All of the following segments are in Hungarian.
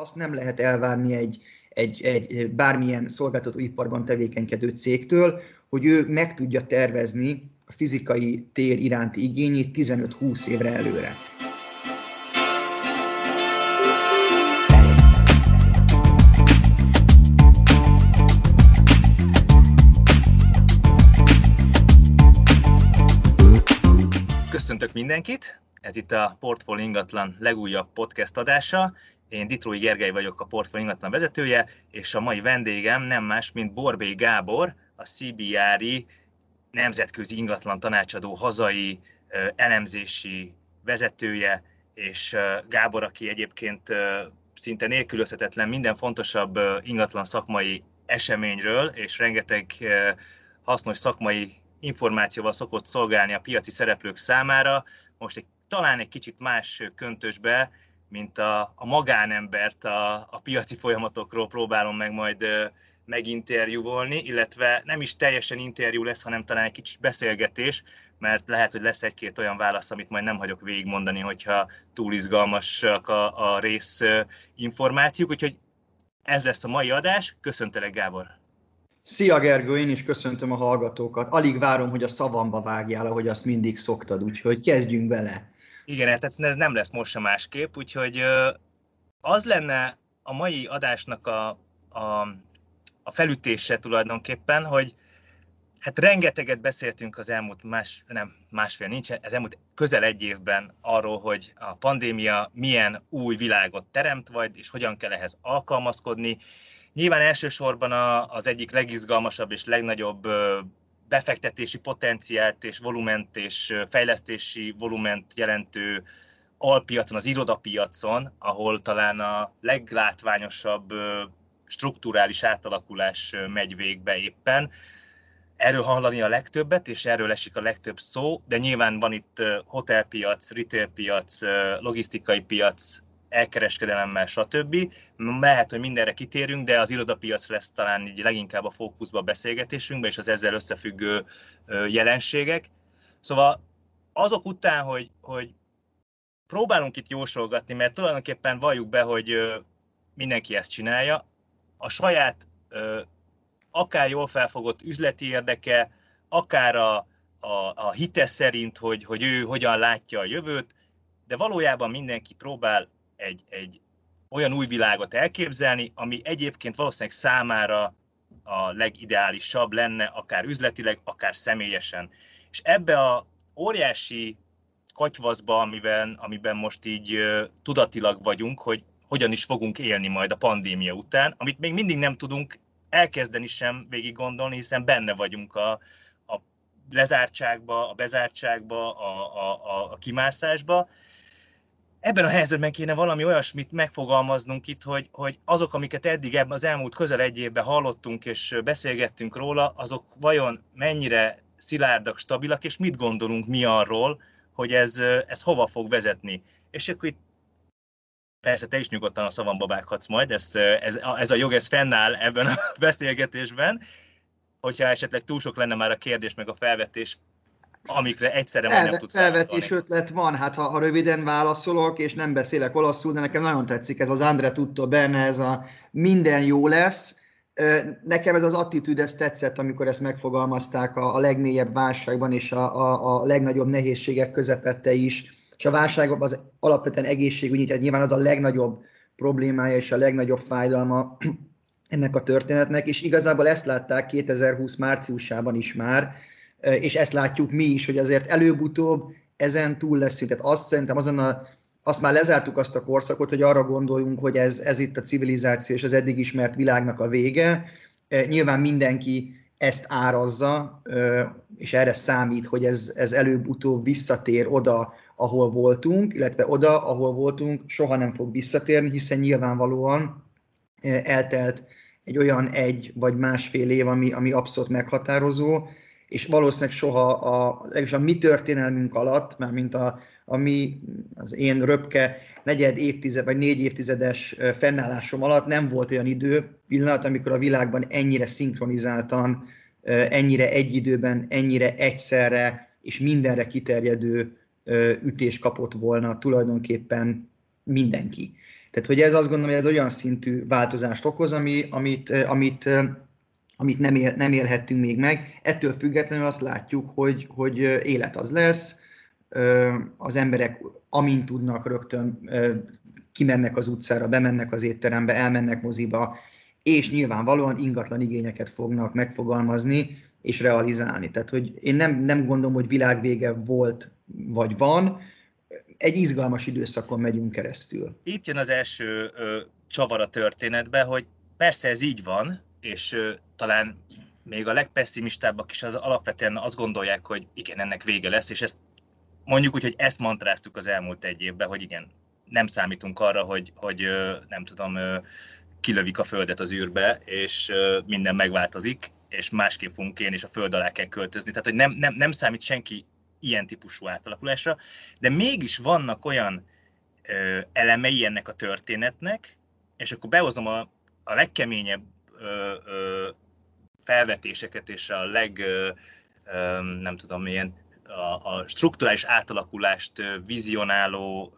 azt nem lehet elvárni egy, egy, egy bármilyen szolgáltatóiparban tevékenykedő cégtől, hogy ő meg tudja tervezni a fizikai tér iránti igényét 15-20 évre előre. Köszöntök mindenkit! Ez itt a Portfolio Ingatlan legújabb podcast adása. Én Ditrói Gergely vagyok a Portfolio Ingatlan vezetője, és a mai vendégem nem más, mint Borbély Gábor, a CBRI nemzetközi ingatlan tanácsadó hazai elemzési vezetője, és Gábor, aki egyébként szinte nélkülözhetetlen minden fontosabb ingatlan szakmai eseményről, és rengeteg hasznos szakmai információval szokott szolgálni a piaci szereplők számára. Most egy, talán egy kicsit más köntösbe, mint a, a magánembert a, a piaci folyamatokról próbálom meg majd meginterjúvolni, illetve nem is teljesen interjú lesz, hanem talán egy kicsit beszélgetés, mert lehet, hogy lesz egy-két olyan válasz, amit majd nem hagyok végigmondani, hogyha túl izgalmasak a, a rész információk, úgyhogy ez lesz a mai adás. Köszöntelek, Gábor! Szia Gergő, én is köszöntöm a hallgatókat. Alig várom, hogy a szavamba vágjál, ahogy azt mindig szoktad, úgyhogy kezdjünk bele. Igen, hát ez nem lesz most sem másképp, úgyhogy az lenne a mai adásnak a, a, a felütése tulajdonképpen, hogy hát rengeteget beszéltünk az elmúlt más, nem másfél nincs, az elmúlt közel egy évben arról, hogy a pandémia milyen új világot teremt, vagy és hogyan kell ehhez alkalmazkodni, Nyilván elsősorban az egyik legizgalmasabb és legnagyobb befektetési potenciált és volument és fejlesztési volument jelentő alpiacon, az irodapiacon, ahol talán a leglátványosabb strukturális átalakulás megy végbe éppen. Erről hallani a legtöbbet, és erről esik a legtöbb szó, de nyilván van itt hotelpiac, retailpiac, logisztikai piac, elkereskedelemmel, stb. Mehet, hogy mindenre kitérünk, de az irodapiac lesz talán így leginkább a fókuszba a beszélgetésünkben, és az ezzel összefüggő jelenségek. Szóval azok után, hogy, hogy próbálunk itt jósolgatni, mert tulajdonképpen valljuk be, hogy mindenki ezt csinálja, a saját akár jól felfogott üzleti érdeke, akár a, a, a hite szerint, hogy, hogy ő hogyan látja a jövőt, de valójában mindenki próbál egy, egy olyan új világot elképzelni, ami egyébként valószínűleg számára a legideálisabb lenne, akár üzletileg, akár személyesen. És ebbe a óriási katyvaszba, amiben, amiben most így tudatilag vagyunk, hogy hogyan is fogunk élni majd a pandémia után, amit még mindig nem tudunk elkezdeni sem végig gondolni, hiszen benne vagyunk a, a lezártságba, a bezártságba, a, a, a, a kimászásba, ebben a helyzetben kéne valami olyasmit megfogalmaznunk itt, hogy, hogy azok, amiket eddig ebben az elmúlt közel egy évben hallottunk és beszélgettünk róla, azok vajon mennyire szilárdak, stabilak, és mit gondolunk mi arról, hogy ez, ez hova fog vezetni. És akkor itt persze te is nyugodtan a szavamba vághatsz majd, ez, ez, ez a jog ez fennáll ebben a beszélgetésben, hogyha esetleg túl sok lenne már a kérdés meg a felvetés, amikre egyszerre Felve, nem tudsz Felvetés ötlet van, hát ha, ha röviden válaszolok, és nem beszélek olaszul, de nekem nagyon tetszik ez az Andre Tutto benne, ez a minden jó lesz. Nekem ez az attitűd, ez tetszett, amikor ezt megfogalmazták a, a legmélyebb válságban és a, a, a legnagyobb nehézségek közepette is. És a válságban az alapvetően egészségügyi, tehát nyilván az a legnagyobb problémája és a legnagyobb fájdalma ennek a történetnek, és igazából ezt látták 2020 márciusában is már, és ezt látjuk mi is, hogy azért előbb-utóbb ezen túl leszünk. Tehát azt szerintem azon a, azt már lezártuk azt a korszakot, hogy arra gondoljunk, hogy ez, ez itt a civilizáció és az eddig ismert világnak a vége. Nyilván mindenki ezt árazza, és erre számít, hogy ez, ez előbb-utóbb visszatér oda, ahol voltunk, illetve oda, ahol voltunk, soha nem fog visszatérni, hiszen nyilvánvalóan eltelt egy olyan egy vagy másfél év, ami, ami abszolút meghatározó, és valószínűleg soha a, legalábbis a mi történelmünk alatt, már mint a, a mi, az én röpke negyed évtized vagy négy évtizedes fennállásom alatt nem volt olyan idő, pillanat, amikor a világban ennyire szinkronizáltan, ennyire egy időben, ennyire egyszerre és mindenre kiterjedő ütés kapott volna tulajdonképpen mindenki. Tehát, hogy ez azt gondolom, hogy ez olyan szintű változást okoz, ami, amit, amit, amit nem, él, nem élhettünk még meg. Ettől függetlenül azt látjuk, hogy, hogy élet az lesz, az emberek amint tudnak rögtön kimennek az utcára, bemennek az étterembe, elmennek moziba, és nyilvánvalóan ingatlan igényeket fognak megfogalmazni és realizálni. Tehát, hogy én nem, nem gondolom, hogy világvége volt vagy van, egy izgalmas időszakon megyünk keresztül. Itt jön az első ö, csavar a történetbe, hogy persze ez így van, és ö, talán még a legpesszimistábbak is az alapvetően azt gondolják, hogy igen, ennek vége lesz, és ezt mondjuk úgy, hogy ezt mantráztuk az elmúlt egy évben, hogy igen, nem számítunk arra, hogy, hogy nem tudom, kilövik a földet az űrbe, és minden megváltozik, és másképp fogunk élni, és a föld alá kell költözni. Tehát, hogy nem, nem, nem számít senki ilyen típusú átalakulásra, de mégis vannak olyan ö, elemei ennek a történetnek, és akkor behozom a, a legkeményebb ö, ö, felvetéseket és a leg, nem tudom, milyen a, strukturális átalakulást vizionáló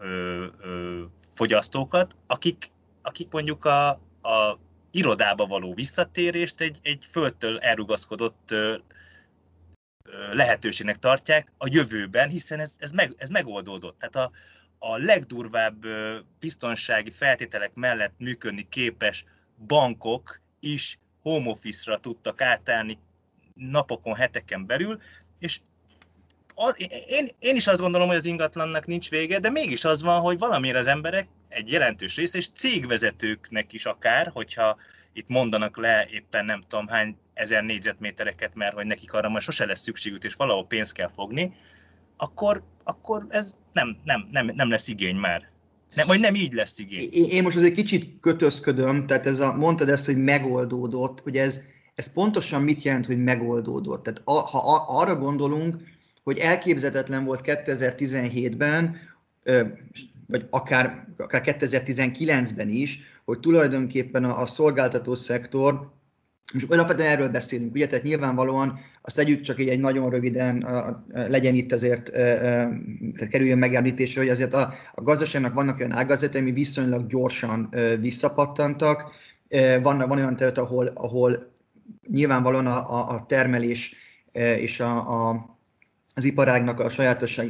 fogyasztókat, akik, akik mondjuk a, a irodába való visszatérést egy, egy földtől elrugaszkodott ö, lehetőségnek tartják a jövőben, hiszen ez, ez, meg, ez megoldódott. Tehát a, a legdurvább biztonsági feltételek mellett működni képes bankok is home office-ra tudtak átállni napokon, heteken belül, és az, én, én is azt gondolom, hogy az ingatlannak nincs vége, de mégis az van, hogy valamiért az emberek egy jelentős része, és cégvezetőknek is akár, hogyha itt mondanak le éppen nem tudom hány ezer négyzetmétereket, mert hogy nekik arra majd sose lesz szükségük, és valahol pénzt kell fogni, akkor, akkor ez nem, nem, nem, nem lesz igény már. Nem, vagy nem így lesz igény. Én most azért kicsit kötözködöm, tehát ez a, mondtad ezt, hogy megoldódott, hogy ez, ez pontosan mit jelent, hogy megoldódott. Tehát a, ha a, arra gondolunk, hogy elképzetetlen volt 2017-ben, vagy akár, akár 2019-ben is, hogy tulajdonképpen a, a szolgáltató szektor, és alapvetően erről beszélünk, ugye, tehát nyilvánvalóan azt tegyük csak így egy nagyon röviden, legyen itt azért, tehát kerüljön megemlítésre, hogy azért a, a gazdaságnak vannak olyan ágazatai, ami viszonylag gyorsan visszapattantak, van, van olyan terület, ahol, ahol nyilvánvalóan a, a termelés és a, a az iparágnak a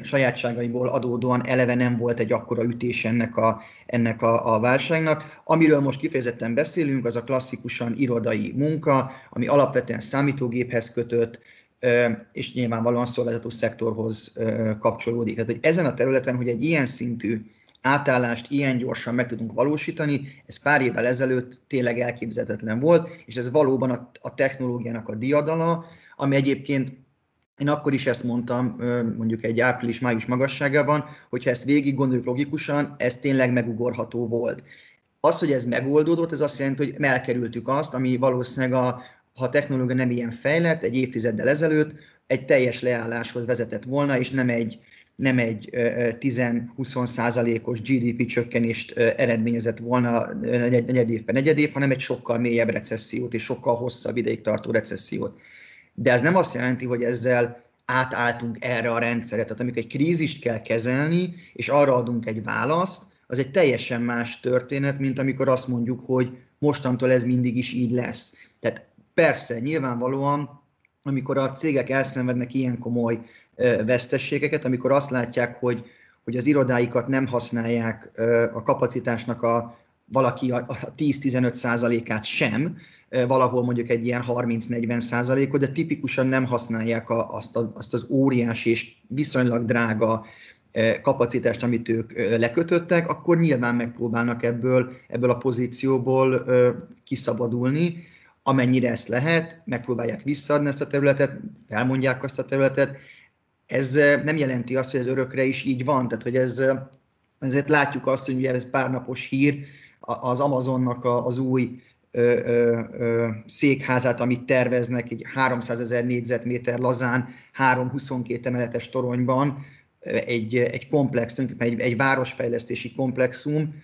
sajátságaiból adódóan eleve nem volt egy akkora ütés ennek a, ennek a, a válságnak. Amiről most kifejezetten beszélünk, az a klasszikusan irodai munka, ami alapvetően számítógéphez kötött, és nyilvánvalóan szolgáltató szektorhoz kapcsolódik. Tehát, hogy ezen a területen, hogy egy ilyen szintű átállást ilyen gyorsan meg tudunk valósítani, ez pár évvel ezelőtt tényleg elképzelhetetlen volt, és ez valóban a, a technológiának a diadala, ami egyébként én akkor is ezt mondtam, mondjuk egy április-május magasságában, hogyha ezt végig gondoljuk logikusan, ez tényleg megugorható volt. Az, hogy ez megoldódott, ez azt jelenti, hogy elkerültük azt, ami valószínűleg, a, ha a technológia nem ilyen fejlett, egy évtizeddel ezelőtt, egy teljes leálláshoz vezetett volna, és nem egy, nem egy 10-20 százalékos GDP csökkenést eredményezett volna negyed év per negyed év, hanem egy sokkal mélyebb recessziót és sokkal hosszabb ideig tartó recessziót de ez nem azt jelenti, hogy ezzel átálltunk erre a rendszerre. Tehát amikor egy krízist kell kezelni, és arra adunk egy választ, az egy teljesen más történet, mint amikor azt mondjuk, hogy mostantól ez mindig is így lesz. Tehát persze, nyilvánvalóan, amikor a cégek elszenvednek ilyen komoly vesztességeket, amikor azt látják, hogy, hogy az irodáikat nem használják a kapacitásnak a valaki a 10-15 százalékát sem, valahol mondjuk egy ilyen 30-40 százalékot, de tipikusan nem használják a, azt, a, azt az óriási és viszonylag drága kapacitást, amit ők lekötöttek, akkor nyilván megpróbálnak ebből, ebből a pozícióból kiszabadulni, amennyire ezt lehet, megpróbálják visszaadni ezt a területet, felmondják azt a területet. Ez nem jelenti azt, hogy ez örökre is így van, tehát hogy ez, ezért látjuk azt, hogy ugye ez párnapos hír, az Amazonnak az új ö, ö, ö, székházát, amit terveznek, egy 300 ezer négyzetméter lazán, 3-22 emeletes toronyban, egy, egy komplex, egy, egy városfejlesztési komplexum,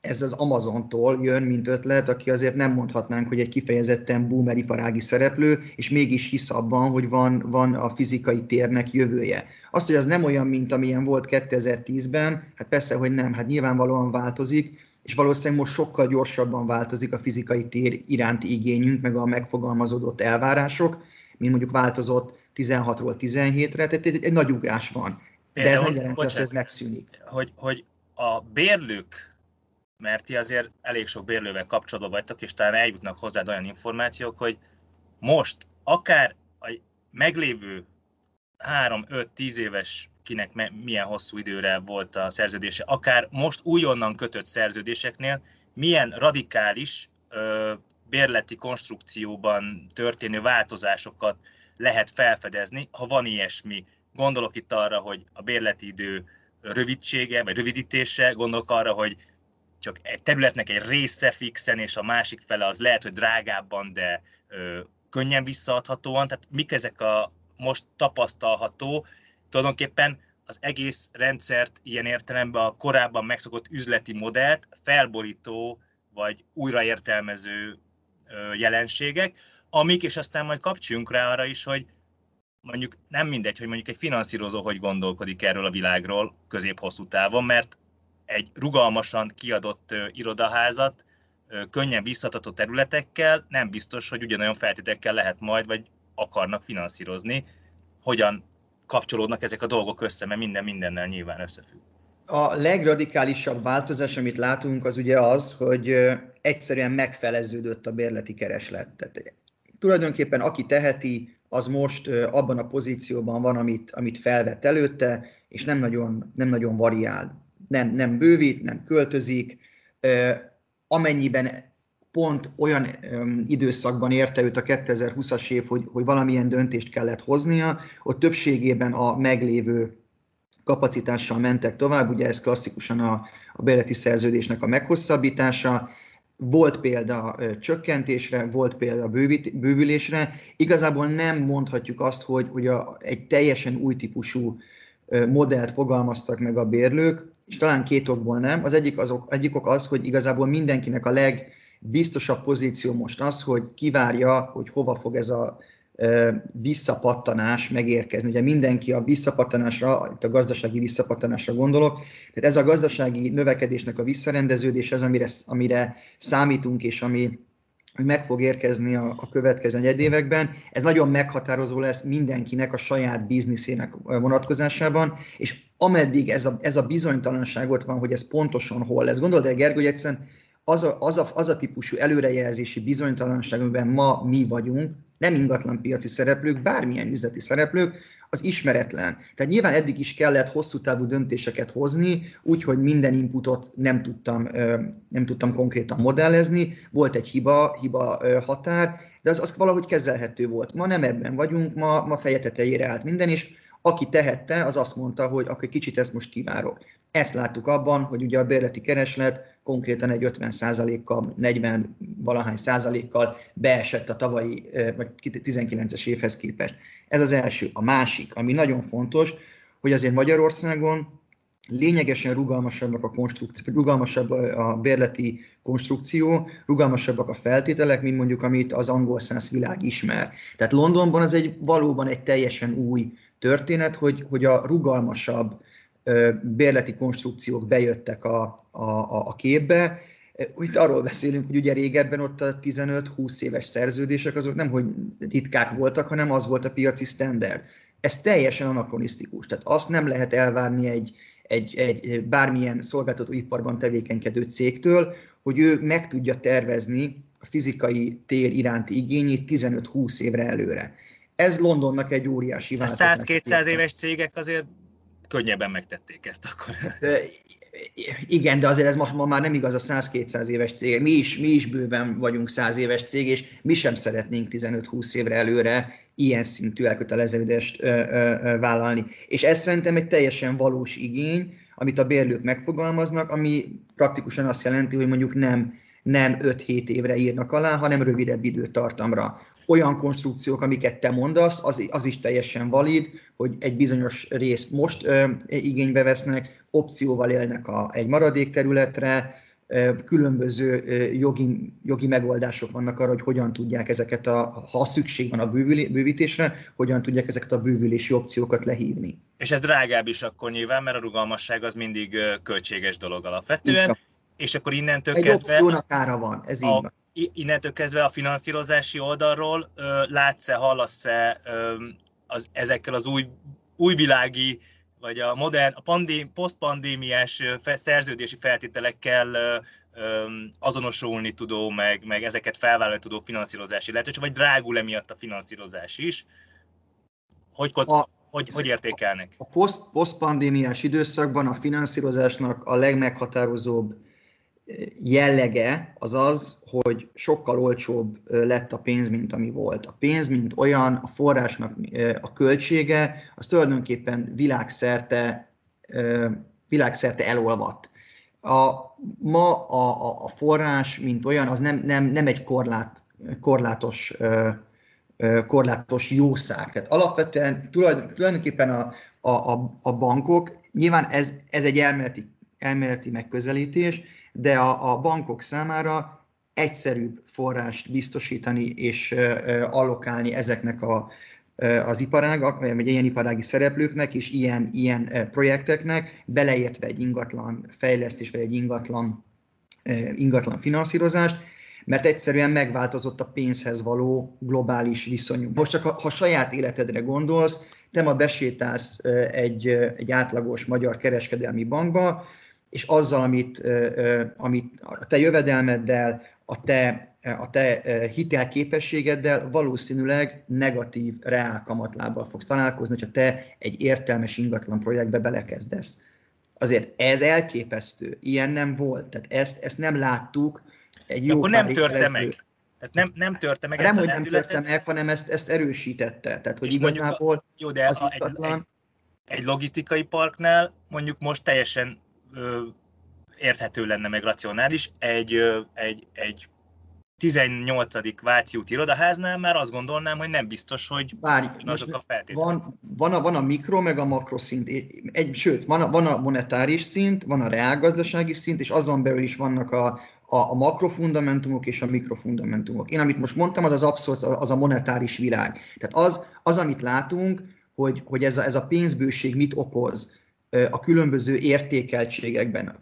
ez az Amazontól jön, mint ötlet, aki azért nem mondhatnánk, hogy egy kifejezetten boomer iparági szereplő, és mégis hisz abban, hogy van, van a fizikai térnek jövője. Azt, hogy az nem olyan, mint amilyen volt 2010-ben, hát persze, hogy nem, hát nyilvánvalóan változik, és valószínűleg most sokkal gyorsabban változik a fizikai tér iránti igényünk, meg a megfogalmazódott elvárások, mint mondjuk változott 16-ról 17-re, tehát egy, egy nagy ugrás van. De ez nem jelenti azt, hogy ez megszűnik. Hogy, hogy a bérlők, mert ti azért elég sok bérlővel kapcsolatban vagytok, és talán eljutnak hozzád olyan információk, hogy most akár a meglévő 3-5-10 éves kinek milyen hosszú időre volt a szerződése, akár most újonnan kötött szerződéseknél milyen radikális ö, bérleti konstrukcióban történő változásokat lehet felfedezni, ha van ilyesmi. Gondolok itt arra, hogy a bérleti idő rövidsége, vagy rövidítése, gondolok arra, hogy csak egy területnek egy része fixen, és a másik fele az lehet, hogy drágábban, de ö, könnyen visszaadhatóan. Tehát mik ezek a most tapasztalható, tulajdonképpen az egész rendszert ilyen értelemben a korábban megszokott üzleti modellt felborító vagy újraértelmező jelenségek, amik, és aztán majd kapcsoljunk rá arra is, hogy mondjuk nem mindegy, hogy mondjuk egy finanszírozó hogy gondolkodik erről a világról közép-hosszú távon, mert egy rugalmasan kiadott irodaházat könnyen visszatató területekkel nem biztos, hogy ugyanolyan feltétekkel lehet majd, vagy akarnak finanszírozni. Hogyan kapcsolódnak ezek a dolgok össze, mert minden mindennel nyilván összefügg. A legradikálisabb változás, amit látunk, az ugye az, hogy egyszerűen megfeleződött a bérleti kereslet. Tehát tulajdonképpen aki teheti, az most abban a pozícióban van, amit, amit felvett előtte, és nem nagyon, nem nagyon variál. Nem, nem bővít, nem költözik. Amennyiben pont olyan időszakban érte őt a 2020-as év, hogy, hogy valamilyen döntést kellett hoznia, ott többségében a meglévő kapacitással mentek tovább, ugye ez klasszikusan a, a bérleti szerződésnek a meghosszabbítása, volt példa csökkentésre, volt példa bővít, bővülésre. Igazából nem mondhatjuk azt, hogy, hogy a, egy teljesen új típusú modellt fogalmaztak meg a bérlők, és talán két okból nem. Az egyik, azok, egyik ok az, hogy igazából mindenkinek a leg biztosabb pozíció most az, hogy kivárja, hogy hova fog ez a visszapattanás megérkezni. Ugye mindenki a visszapattanásra, itt a gazdasági visszapattanásra gondolok, tehát ez a gazdasági növekedésnek a visszarendeződés, ez amire, amire számítunk, és ami meg fog érkezni a, a következő években. Ez nagyon meghatározó lesz mindenkinek a saját bizniszének vonatkozásában, és ameddig ez a, ez a bizonytalanság ott van, hogy ez pontosan hol lesz. Gondolod el, Gergő, hogy egyszerűen az a, az, a, az a típusú előrejelzési bizonytalanság, amiben ma mi vagyunk, nem ingatlan piaci szereplők, bármilyen üzleti szereplők, az ismeretlen. Tehát nyilván eddig is kellett hosszú távú döntéseket hozni, úgyhogy minden inputot nem tudtam, nem tudtam konkrétan modellezni, volt egy hiba, hiba határ, de az, az valahogy kezelhető volt. Ma nem ebben vagyunk, ma, ma feje tetejére állt minden, és aki tehette, az azt mondta, hogy akkor kicsit ezt most kivárok. Ezt láttuk abban, hogy ugye a bérleti kereslet konkrétan egy 50 kal 40 valahány százalékkal beesett a tavalyi, vagy 19-es évhez képest. Ez az első. A másik, ami nagyon fontos, hogy azért Magyarországon lényegesen rugalmasabbak a konstrukció, rugalmasabb a bérleti konstrukció, rugalmasabbak a feltételek, mint mondjuk amit az angol száz világ ismer. Tehát Londonban az egy valóban egy teljesen új történet, hogy, hogy a rugalmasabb bérleti konstrukciók bejöttek a, a, a képbe. Itt arról beszélünk, hogy ugye régebben ott a 15-20 éves szerződések azok nem, hogy ritkák voltak, hanem az volt a piaci standard. Ez teljesen anakronisztikus, tehát azt nem lehet elvárni egy, egy, egy bármilyen szolgáltatóiparban tevékenykedő cégtől, hogy ő meg tudja tervezni a fizikai tér iránti igényét 15-20 évre előre. Ez Londonnak egy óriási változás. 100-200 éves cégek azért könnyebben megtették ezt akkor. De, igen, de azért ez ma, ma már nem igaz a 100-200 éves cég. Mi is, mi is bőven vagyunk 100 éves cég, és mi sem szeretnénk 15-20 évre előre ilyen szintű elköteleződést ö, ö, vállalni. És ez szerintem egy teljesen valós igény, amit a bérlők megfogalmaznak, ami praktikusan azt jelenti, hogy mondjuk nem nem 5-7 évre írnak alá, hanem rövidebb időtartamra olyan konstrukciók, amiket te mondasz, az, az is teljesen valid, hogy egy bizonyos részt most ö, igénybe vesznek, opcióval élnek a, egy maradék területre, ö, különböző ö, jogi, jogi megoldások vannak arra, hogy hogyan tudják ezeket, a, ha szükség van a bővülé, bővítésre, hogyan tudják ezeket a bővülési opciókat lehívni. És ez drágább is akkor nyilván, mert a rugalmasság az mindig költséges dolog alapvetően. és akkor innentől egy kezdve... Egy opciónak ára van, ez így van. Innentől kezdve a finanszírozási oldalról látsz-e, hallasz-e az, ezekkel az új, újvilági vagy a modern, a pandém, posztpandémiás szerződési feltételekkel azonosulni tudó, meg, meg ezeket felvállalni tudó finanszírozási lehetőség, vagy drágul emiatt a finanszírozás is. Hogy, a, hogy, hogy értékelnek? A poszt, posztpandémiás időszakban a finanszírozásnak a legmeghatározóbb jellege az az, hogy sokkal olcsóbb lett a pénz, mint ami volt. A pénz, mint olyan, a forrásnak a költsége, az tulajdonképpen világszerte, világszerte elolvadt. A, ma a, a forrás, mint olyan, az nem, nem, nem egy korlát, korlátos, korlátos jószág. Tehát alapvetően tulajdonképpen a, a, a bankok, nyilván ez, ez egy elméleti, elméleti megközelítés, de a, a bankok számára egyszerűbb forrást biztosítani és allokálni ezeknek a, az iparágak, vagy ilyen iparági szereplőknek és ilyen, ilyen projekteknek, beleértve egy ingatlan fejlesztés, vagy egy ingatlan, ingatlan finanszírozást, mert egyszerűen megváltozott a pénzhez való globális viszonyunk. Most csak ha, ha saját életedre gondolsz, te ma besétálsz egy, egy átlagos magyar kereskedelmi bankba, és azzal, amit, amit a te jövedelmeddel, a te, a te hitelképességeddel valószínűleg negatív reál kamatlábbal fogsz találkozni, hogyha te egy értelmes ingatlan projektbe belekezdesz. Azért ez elképesztő, ilyen nem volt, tehát ezt, ezt nem láttuk egy jó akkor nem törte meg. Tehát nem, nem törte meg nem, ezt hogy nem törte meg, hanem ezt, ezt erősítette. Tehát, hogy igazából a, jó, de az a, ingatlan... egy, egy, egy logisztikai parknál mondjuk most teljesen érthető lenne, meg racionális. Egy, egy, egy 18. Váci út irodaháznál már azt gondolnám, hogy nem biztos, hogy Várj, azok a feltételek. Van, van, a, van a mikro, meg a makroszint. Egy, sőt, van a, van a monetáris szint, van a reálgazdasági szint, és azon belül is vannak a, a, a makrofundamentumok és a mikrofundamentumok. Én, amit most mondtam, az az abszolút, az a monetáris világ. Tehát az, az amit látunk, hogy, hogy ez, a, ez a pénzbőség mit okoz a különböző értékeltségekben,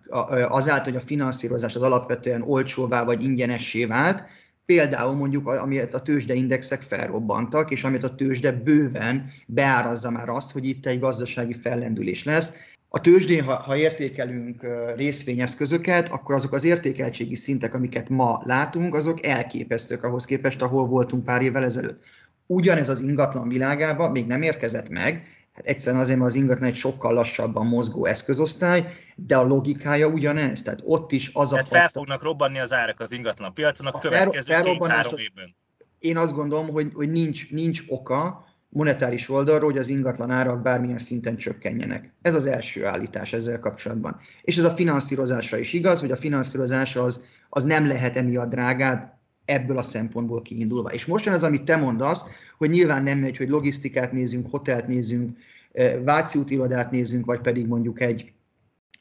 azáltal, hogy a finanszírozás az alapvetően olcsóvá vagy ingyenessé vált, például mondjuk, amiért a tőzsdeindexek felrobbantak, és amit a tőzsde bőven beárazza már azt, hogy itt egy gazdasági fellendülés lesz. A tőzsdén, ha, ha értékelünk részvényeszközöket, akkor azok az értékeltségi szintek, amiket ma látunk, azok elképesztők ahhoz képest, ahol voltunk pár évvel ezelőtt. Ugyanez az ingatlan világában még nem érkezett meg, Hát egyszerűen azért, mert az ingatlan egy sokkal lassabban mozgó eszközosztály, de a logikája ugyanez. Tehát ott is az Tehát a fel fognak robbanni az árak az ingatlan piacon a, a következő két-három évben. Én azt gondolom, hogy, hogy nincs, nincs oka monetáris oldalról, hogy az ingatlan árak bármilyen szinten csökkenjenek. Ez az első állítás ezzel kapcsolatban. És ez a finanszírozásra is igaz, hogy a finanszírozás az, az nem lehet emiatt drágább, ebből a szempontból kiindulva. És most jön az, amit te mondasz, hogy nyilván nem megy, hogy logisztikát nézünk, hotelt nézünk, eh, Váci irodát nézünk, vagy pedig mondjuk egy,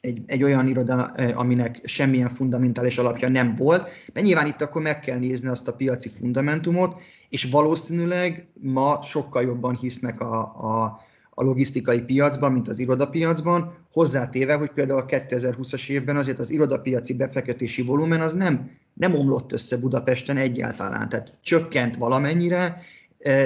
egy, egy olyan iroda, eh, aminek semmilyen fundamentális alapja nem volt, mert nyilván itt akkor meg kell nézni azt a piaci fundamentumot, és valószínűleg ma sokkal jobban hisznek a, a, a logisztikai piacban, mint az irodapiacban, hozzátéve, hogy például a 2020-as évben azért az irodapiaci befektetési volumen az nem, nem omlott össze Budapesten egyáltalán, tehát csökkent valamennyire,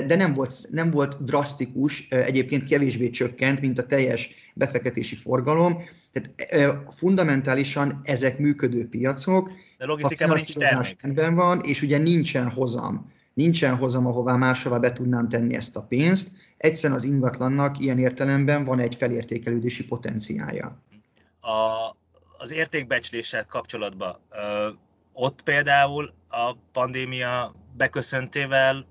de nem volt, nem volt drasztikus, egyébként kevésbé csökkent, mint a teljes befektetési forgalom. Tehát eh, fundamentálisan ezek működő piacok, de logisztikában nincs termék. van, és ugye nincsen hozam. Nincsen hozam, ahová máshová be tudnám tenni ezt a pénzt, egyszerűen az ingatlannak ilyen értelemben van egy felértékelődési potenciája. A, az értékbecsléssel kapcsolatban ö, ott például a pandémia beköszöntével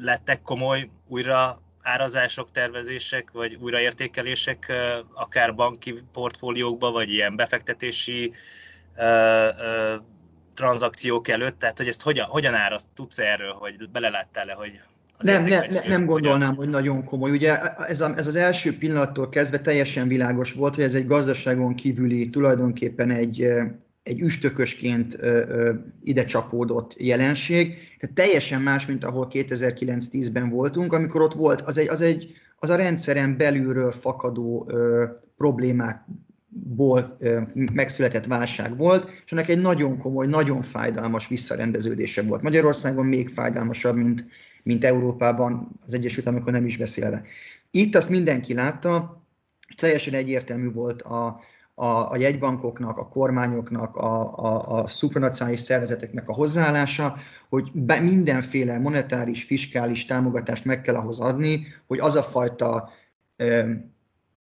lettek komoly újra árazások, tervezések, vagy újraértékelések, akár banki portfóliókba, vagy ilyen befektetési ö, ö, tranzakciók előtt, tehát hogy ezt hogyan, hogyan árazt, tudsz erről, hogy beleláttál-e, hogy nem, ne, ne, nem gondolnám, hogy nagyon komoly. Ugye ez, a, ez az első pillanattól kezdve teljesen világos volt, hogy ez egy gazdaságon kívüli, tulajdonképpen egy, egy üstökösként ide csapódott jelenség. Tehát teljesen más, mint ahol 2009-10-ben voltunk, amikor ott volt, az egy, az egy az a rendszeren belülről fakadó ö, problémák ból megszületett válság volt, és ennek egy nagyon komoly, nagyon fájdalmas visszarendeződése volt. Magyarországon még fájdalmasabb, mint, mint Európában, az Egyesült Államokon nem is beszélve. Itt azt mindenki látta, és teljesen egyértelmű volt a, a, a jegybankoknak, a kormányoknak, a, a, a szupranacionális szervezeteknek a hozzáállása, hogy be, mindenféle monetáris, fiskális támogatást meg kell ahhoz adni, hogy az a fajta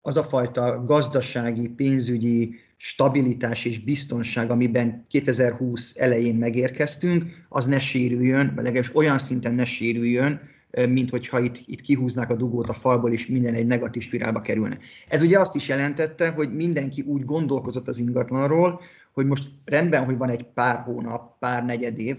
az a fajta gazdasági, pénzügyi stabilitás és biztonság, amiben 2020 elején megérkeztünk, az ne sérüljön, legalábbis olyan szinten ne sérüljön, mint hogyha itt, itt kihúznák a dugót a falból, és minden egy negatív spirálba kerülne. Ez ugye azt is jelentette, hogy mindenki úgy gondolkozott az ingatlanról, hogy most rendben, hogy van egy pár hónap, pár negyed év,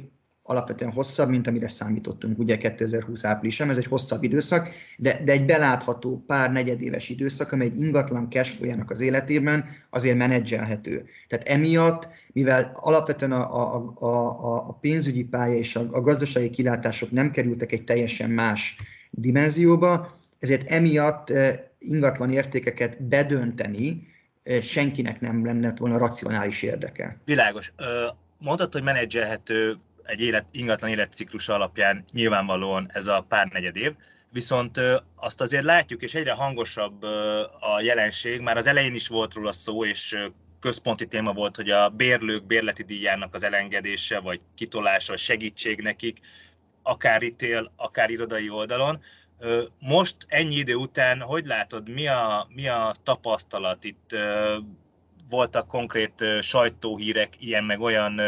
alapvetően hosszabb, mint amire számítottunk, ugye 2020 áprilisban, ez egy hosszabb időszak, de, de egy belátható pár negyedéves időszak, amely egy ingatlan cashflow az életében azért menedzselhető. Tehát emiatt, mivel alapvetően a, a, a, a pénzügyi pálya és a, a gazdasági kilátások nem kerültek egy teljesen más dimenzióba, ezért emiatt eh, ingatlan értékeket bedönteni eh, senkinek nem lenne volna racionális érdeke. Világos. Mondod, hogy menedzselhető egy élet, ingatlan életciklus alapján nyilvánvalóan ez a pár negyed év, viszont azt azért látjuk, és egyre hangosabb a jelenség, már az elején is volt róla szó, és központi téma volt, hogy a bérlők bérleti díjának az elengedése, vagy kitolása, segítség nekik, akár ítél, akár irodai oldalon. Most ennyi idő után, hogy látod, mi a, mi a tapasztalat? Itt voltak konkrét sajtóhírek, ilyen meg olyan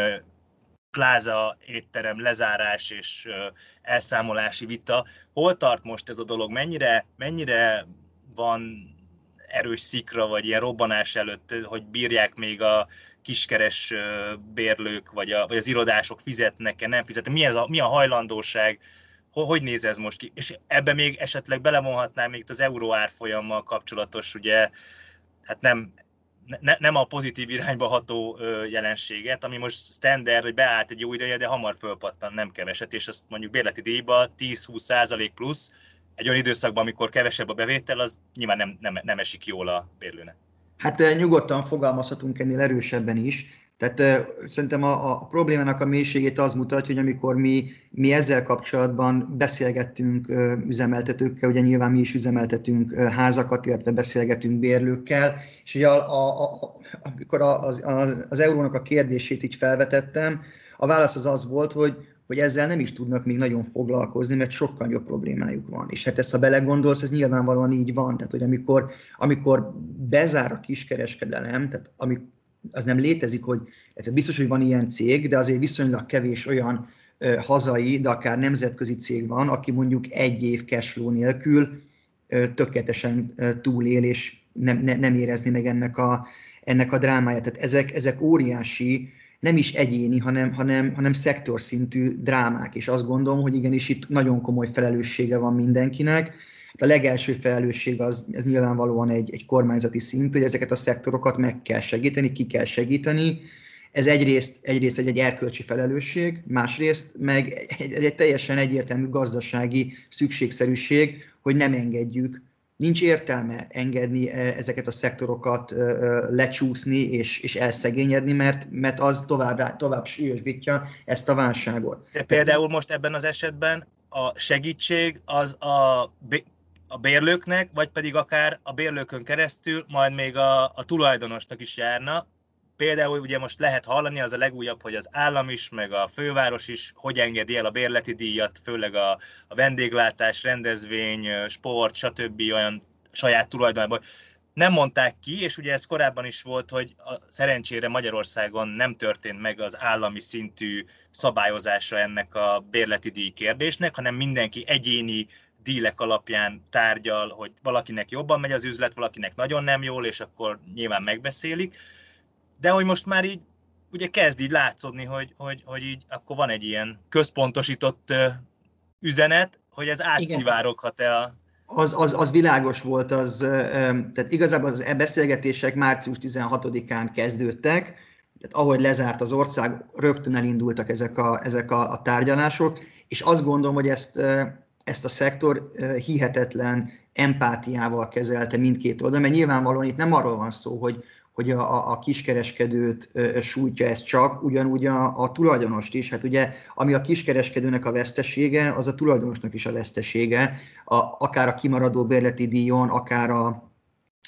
pláza étterem lezárás és elszámolási vita. Hol tart most ez a dolog? Mennyire, mennyire van erős szikra, vagy ilyen robbanás előtt, hogy bírják még a kiskeres bérlők, vagy, a, vagy az irodások fizetnek-e, nem fizetnek? Mi, ez a, mi a hajlandóság? Hogy néz ez most ki? És ebbe még esetleg belevonhatnám még az euró árfolyammal kapcsolatos, ugye, hát nem ne, nem a pozitív irányba ható ö, jelenséget, ami most standard, hogy beállt egy jó ideje, de hamar fölpattan, nem keveset, és azt mondjuk bérleti díjba 10-20 százalék plusz, egy olyan időszakban, amikor kevesebb a bevétel, az nyilván nem, nem, nem esik jól a bérlőnek. Hát nyugodtan fogalmazhatunk ennél erősebben is. Tehát szerintem a, a problémának a mélységét az mutatja, hogy amikor mi, mi ezzel kapcsolatban beszélgettünk üzemeltetőkkel, ugye nyilván mi is üzemeltetünk házakat, illetve beszélgetünk bérlőkkel, és ugye a, a, a, amikor az, az, az eurónak a kérdését így felvetettem, a válasz az az volt, hogy, hogy ezzel nem is tudnak még nagyon foglalkozni, mert sokkal jobb problémájuk van. És hát ezt, ha belegondolsz, ez nyilvánvalóan így van. Tehát, hogy amikor, amikor bezár a kiskereskedelem, tehát amikor az nem létezik, hogy ez biztos, hogy van ilyen cég, de azért viszonylag kevés olyan hazai, de akár nemzetközi cég van, aki mondjuk egy év cashflow nélkül tökéletesen túlél, és nem, ne, nem érezni meg ennek a, ennek a drámáját. Tehát ezek, ezek óriási, nem is egyéni, hanem, hanem, hanem szektorszintű drámák, és azt gondolom, hogy igenis itt nagyon komoly felelőssége van mindenkinek, a legelső felelősség az, ez nyilvánvalóan egy, egy kormányzati szint, hogy ezeket a szektorokat meg kell segíteni, ki kell segíteni. Ez egyrészt, egyrészt egy, egy erkölcsi felelősség, másrészt meg egy, egy teljesen egyértelmű gazdasági szükségszerűség, hogy nem engedjük nincs értelme engedni e, ezeket a szektorokat lecsúszni és, és elszegényedni, mert, mert az tovább, tovább súlyosbítja ezt a válságot. De például most ebben az esetben a segítség az a a bérlőknek, vagy pedig akár a bérlőkön keresztül majd még a, a tulajdonosnak is járna. Például ugye most lehet hallani, az a legújabb, hogy az állam is, meg a főváros is hogy engedi el a bérleti díjat, főleg a, a vendéglátás, rendezvény, sport, stb. olyan saját tulajdonában. Nem mondták ki, és ugye ez korábban is volt, hogy a, szerencsére Magyarországon nem történt meg az állami szintű szabályozása ennek a bérleti díj kérdésnek, hanem mindenki egyéni dílek alapján tárgyal, hogy valakinek jobban megy az üzlet, valakinek nagyon nem jól, és akkor nyilván megbeszélik. De hogy most már így ugye kezd így látszódni, hogy, hogy, hogy így akkor van egy ilyen központosított üzenet, hogy ez átszivároghat-e a... Az, az, az világos volt, az, tehát igazából az e beszélgetések március 16-án kezdődtek, tehát ahogy lezárt az ország, rögtön elindultak ezek a, ezek a, a tárgyalások, és azt gondolom, hogy ezt ezt a szektor hihetetlen empátiával kezelte mindkét oldal, mert nyilvánvalóan itt nem arról van szó, hogy, hogy a, a kiskereskedőt sújtja ez csak, ugyanúgy a, a tulajdonost is. Hát ugye, ami a kiskereskedőnek a vesztesége, az a tulajdonosnak is a vesztesége, a, akár a kimaradó bérleti díjon, akár a,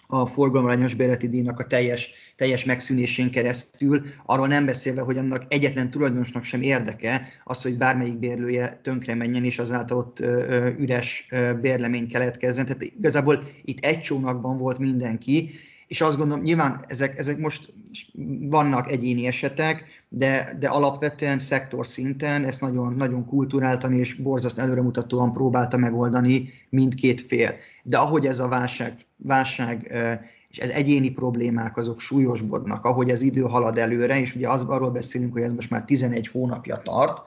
a forgalományos bérleti díjnak a teljes, teljes megszűnésén keresztül, arról nem beszélve, hogy annak egyetlen tulajdonosnak sem érdeke az, hogy bármelyik bérlője tönkre menjen, és azáltal ott üres bérlemény keletkezzen. Tehát igazából itt egy csónakban volt mindenki, és azt gondolom, nyilván ezek, ezek most vannak egyéni esetek, de, de alapvetően szektor szinten ezt nagyon, nagyon kulturáltan és borzasztóan előremutatóan próbálta megoldani mindkét fél. De ahogy ez a válság, válság és ez egyéni problémák azok súlyosbodnak, ahogy az idő halad előre, és ugye az, arról beszélünk, hogy ez most már 11 hónapja tart,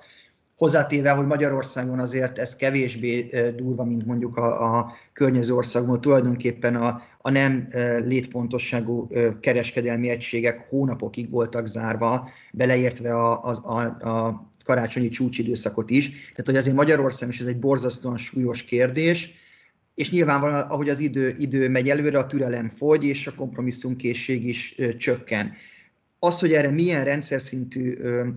Hozzátéve, hogy Magyarországon azért ez kevésbé durva, mint mondjuk a, a környező országban, tulajdonképpen a, a nem létfontosságú kereskedelmi egységek hónapokig voltak zárva, beleértve a, a, a, a karácsonyi csúcsidőszakot is. Tehát, hogy azért Magyarországon is ez egy borzasztóan súlyos kérdés, és nyilvánvalóan, ahogy az idő, idő megy előre, a türelem fogy, és a kompromisszumkészség is ö, csökken. Az, hogy erre milyen rendszer szintű ö,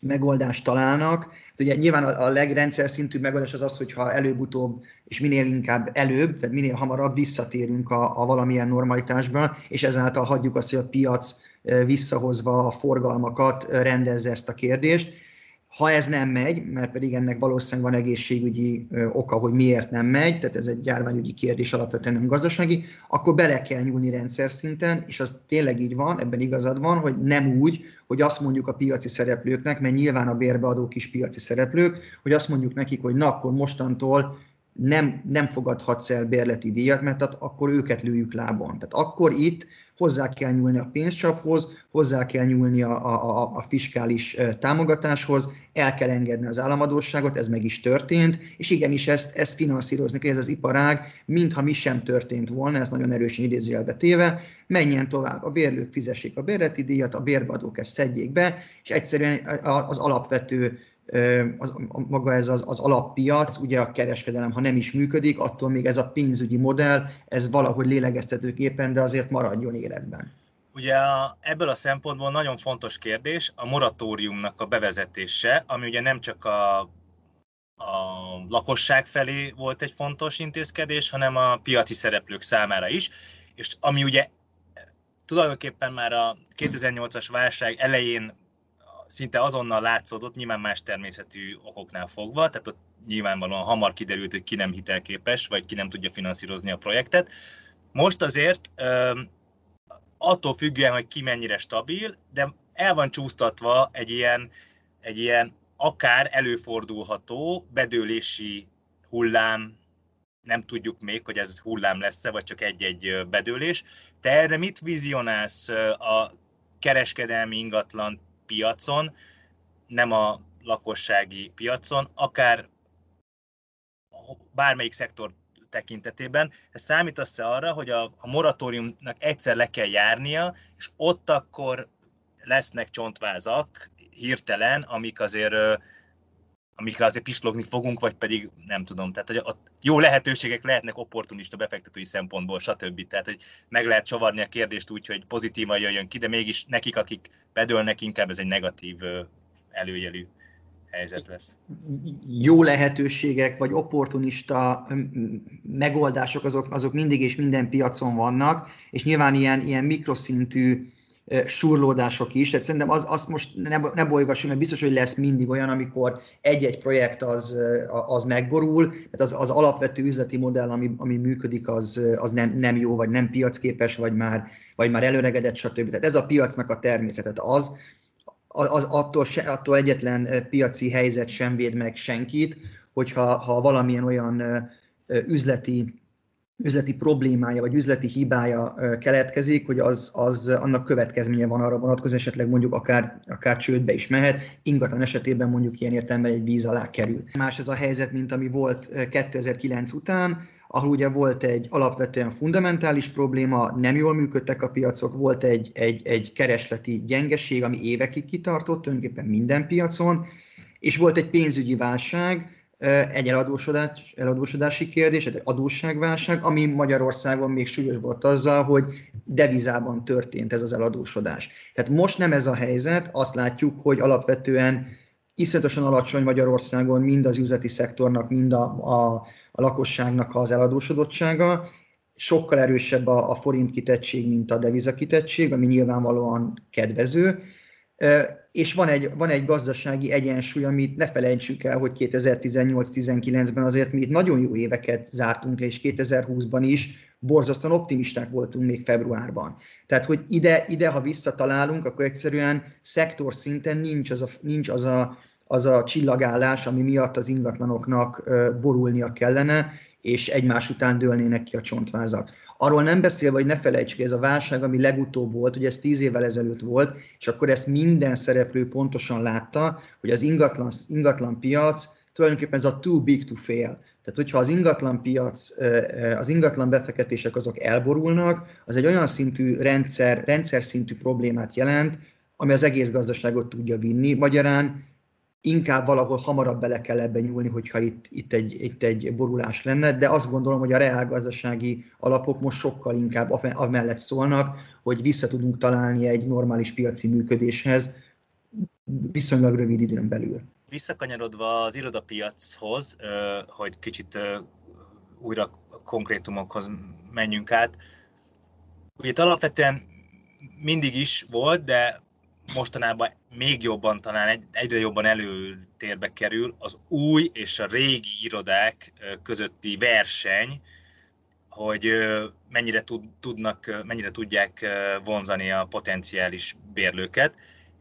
megoldást találnak. Hát ugye nyilván a, a legrendszer szintű megoldás az az, hogyha előbb-utóbb, és minél inkább előbb, tehát minél hamarabb visszatérünk a, a valamilyen normalitásba, és ezáltal hagyjuk azt, hogy a piac visszahozva a forgalmakat rendezze ezt a kérdést. Ha ez nem megy, mert pedig ennek valószínűleg van egészségügyi oka, hogy miért nem megy, tehát ez egy járványügyi kérdés alapvetően nem gazdasági, akkor bele kell nyúlni rendszer szinten, és az tényleg így van, ebben igazad van, hogy nem úgy, hogy azt mondjuk a piaci szereplőknek, mert nyilván a bérbeadók is piaci szereplők, hogy azt mondjuk nekik, hogy na akkor mostantól nem, nem fogadhatsz el bérleti díjat, mert tehát akkor őket lőjük lábon. Tehát akkor itt hozzá kell nyúlni a pénzcsaphoz, hozzá kell nyúlni a, a, a fiskális támogatáshoz, el kell engedni az államadóságot, ez meg is történt, és igenis ezt, ezt finanszírozni kell, ez az iparág, mintha mi sem történt volna, ez nagyon erősen idézőjelbe téve, menjen tovább, a bérlők fizessék a bérleti díjat, a bérbeadók ezt szedjék be, és egyszerűen az alapvető az, maga ez az, az alappiac, ugye a kereskedelem, ha nem is működik, attól még ez a pénzügyi modell, ez valahogy lélegeztetőképpen, de azért maradjon életben. Ugye a, ebből a szempontból nagyon fontos kérdés a moratóriumnak a bevezetése, ami ugye nem csak a, a lakosság felé volt egy fontos intézkedés, hanem a piaci szereplők számára is, és ami ugye tulajdonképpen már a 2008-as válság elején szinte azonnal látszódott, nyilván más természetű okoknál fogva, tehát ott nyilvánvalóan hamar kiderült, hogy ki nem hitelképes, vagy ki nem tudja finanszírozni a projektet. Most azért attól függően, hogy ki mennyire stabil, de el van csúsztatva egy ilyen, egy ilyen akár előfordulható bedőlési hullám, nem tudjuk még, hogy ez hullám lesz-e, vagy csak egy-egy bedőlés. Te erre mit vizionálsz a kereskedelmi ingatlan piacon, nem a lakossági piacon, akár bármelyik szektor tekintetében. Ez számítasz-e arra, hogy a, a moratóriumnak egyszer le kell járnia, és ott akkor lesznek csontvázak hirtelen, amik azért amikre azért pislogni fogunk, vagy pedig nem tudom. Tehát, hogy ott jó lehetőségek lehetnek opportunista befektetői szempontból, stb. Tehát, hogy meg lehet csavarni a kérdést úgy, hogy pozitívan jöjjön ki, de mégis nekik, akik bedőlnek, inkább ez egy negatív előjelű helyzet lesz. Jó lehetőségek, vagy opportunista megoldások, azok, azok mindig és minden piacon vannak, és nyilván ilyen, ilyen mikroszintű surlódások is. Tehát szerintem az, azt most ne, ne bolygassuk, mert biztos, hogy lesz mindig olyan, amikor egy-egy projekt az, az megborul, mert az, az alapvető üzleti modell, ami, ami működik, az, az nem, nem jó, vagy nem piacképes, vagy már, vagy már előregedett, stb. Tehát ez a piacnak a természetet az, az attól, se, attól egyetlen piaci helyzet sem véd meg senkit, hogyha ha valamilyen olyan üzleti üzleti problémája vagy üzleti hibája keletkezik, hogy az, az annak következménye van arra vonatkozó, esetleg mondjuk akár, akár csődbe is mehet, ingatlan esetében mondjuk ilyen értelemben egy víz alá kerül. Más ez a helyzet, mint ami volt 2009 után, ahol ugye volt egy alapvetően fundamentális probléma, nem jól működtek a piacok, volt egy, egy, egy keresleti gyengeség, ami évekig kitartott, tulajdonképpen minden piacon, és volt egy pénzügyi válság, egy eladósodás, eladósodási kérdés, egy adósságválság, ami Magyarországon még súlyos volt azzal, hogy devizában történt ez az eladósodás. Tehát most nem ez a helyzet, azt látjuk, hogy alapvetően iszonyatosan alacsony Magyarországon mind az üzleti szektornak, mind a, a, a lakosságnak az eladósodottsága, sokkal erősebb a, a forint kitettség, mint a deviza kitettség, ami nyilvánvalóan kedvező, és van egy, van egy gazdasági egyensúly, amit ne felejtsük el, hogy 2018-19-ben azért mi itt nagyon jó éveket zártunk le, és 2020-ban is borzasztóan optimisták voltunk még februárban. Tehát, hogy ide, ide ha visszatalálunk, akkor egyszerűen szektor szinten nincs az a, nincs az a, az a csillagállás, ami miatt az ingatlanoknak borulnia kellene, és egymás után dőlnének ki a csontvázak. Arról nem beszélve, hogy ne felejtsük, ez a válság, ami legutóbb volt, hogy ez tíz évvel ezelőtt volt, és akkor ezt minden szereplő pontosan látta, hogy az ingatlan, ingatlan piac tulajdonképpen ez a too big to fail. Tehát, hogyha az ingatlan piac, az ingatlan befektetések azok elborulnak, az egy olyan szintű rendszer, rendszer szintű problémát jelent, ami az egész gazdaságot tudja vinni. Magyarán inkább valahol hamarabb bele kell ebbe nyúlni, hogyha itt, itt, egy, itt egy borulás lenne, de azt gondolom, hogy a reálgazdasági alapok most sokkal inkább amellett szólnak, hogy vissza tudunk találni egy normális piaci működéshez viszonylag rövid időn belül. Visszakanyarodva az irodapiachoz, hogy kicsit újra konkrétumokhoz menjünk át, ugye itt alapvetően mindig is volt, de mostanában még jobban, talán egy, egyre jobban előtérbe kerül az új és a régi irodák közötti verseny, hogy mennyire tudnak, mennyire tudják vonzani a potenciális bérlőket,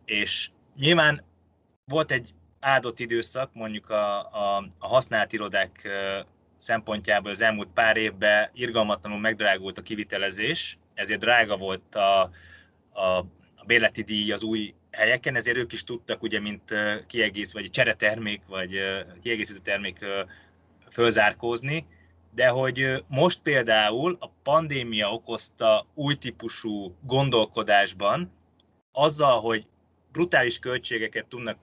és nyilván volt egy áldott időszak, mondjuk a, a, a használt irodák szempontjából az elmúlt pár évben irgalmatlanul megdrágult a kivitelezés, ezért drága volt a, a a bérleti díj az új helyeken, ezért ők is tudtak ugye, mint kiegész, vagy cseretermék, vagy kiegészítő termék fölzárkózni, de hogy most például a pandémia okozta új típusú gondolkodásban, azzal, hogy brutális költségeket tudnak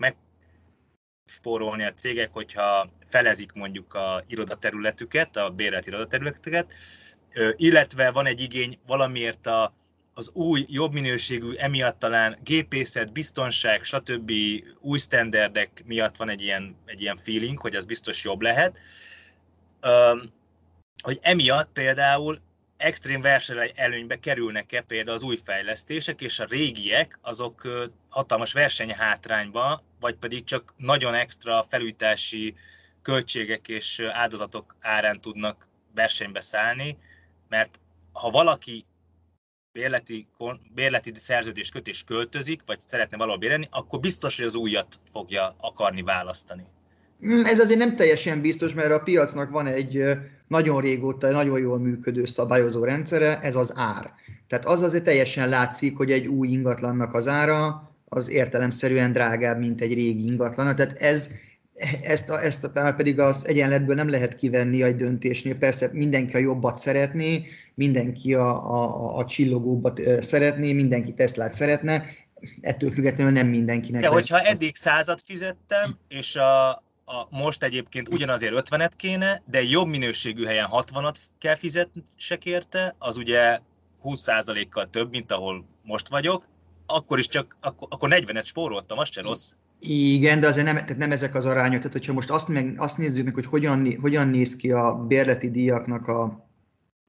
megspórolni a cégek, hogyha felezik mondjuk a irodaterületüket, a bérelt irodaterületüket, illetve van egy igény valamiért a az új, jobb minőségű, emiatt talán gépészet, biztonság, stb. új standardek miatt van egy ilyen, egy ilyen feeling, hogy az biztos jobb lehet. hogy emiatt például extrém versenyelőnybe kerülnek-e például az új fejlesztések, és a régiek azok hatalmas versenyhátrányba, vagy pedig csak nagyon extra felújítási költségek és áldozatok árán tudnak versenybe szállni, mert ha valaki bérleti, bérleti szerződés kötés költözik, vagy szeretne valahol bérelni, akkor biztos, hogy az újat fogja akarni választani. Mm, ez azért nem teljesen biztos, mert a piacnak van egy nagyon régóta, nagyon jól működő szabályozó rendszere, ez az ár. Tehát az azért teljesen látszik, hogy egy új ingatlannak az ára az értelemszerűen drágább, mint egy régi ingatlan. Tehát ez, ezt, a, ezt a, pedig az egyenletből nem lehet kivenni egy döntésnél. Persze mindenki a jobbat szeretné, mindenki a, a, a csillogóbbat szeretné, mindenki Teslát szeretne, ettől függetlenül nem mindenkinek De hogyha lesz eddig százat fizettem, és a, a, most egyébként ugyanazért 50-et kéne, de jobb minőségű helyen 60-at kell fizetsek érte, az ugye 20%-kal több, mint ahol most vagyok, akkor is csak, akkor, akkor 40-et spóroltam, az se rossz. Igen, de azért nem, tehát nem ezek az arányok. Tehát, hogyha most azt, meg, azt nézzük meg, hogy hogyan, hogyan néz ki a bérleti díjaknak a,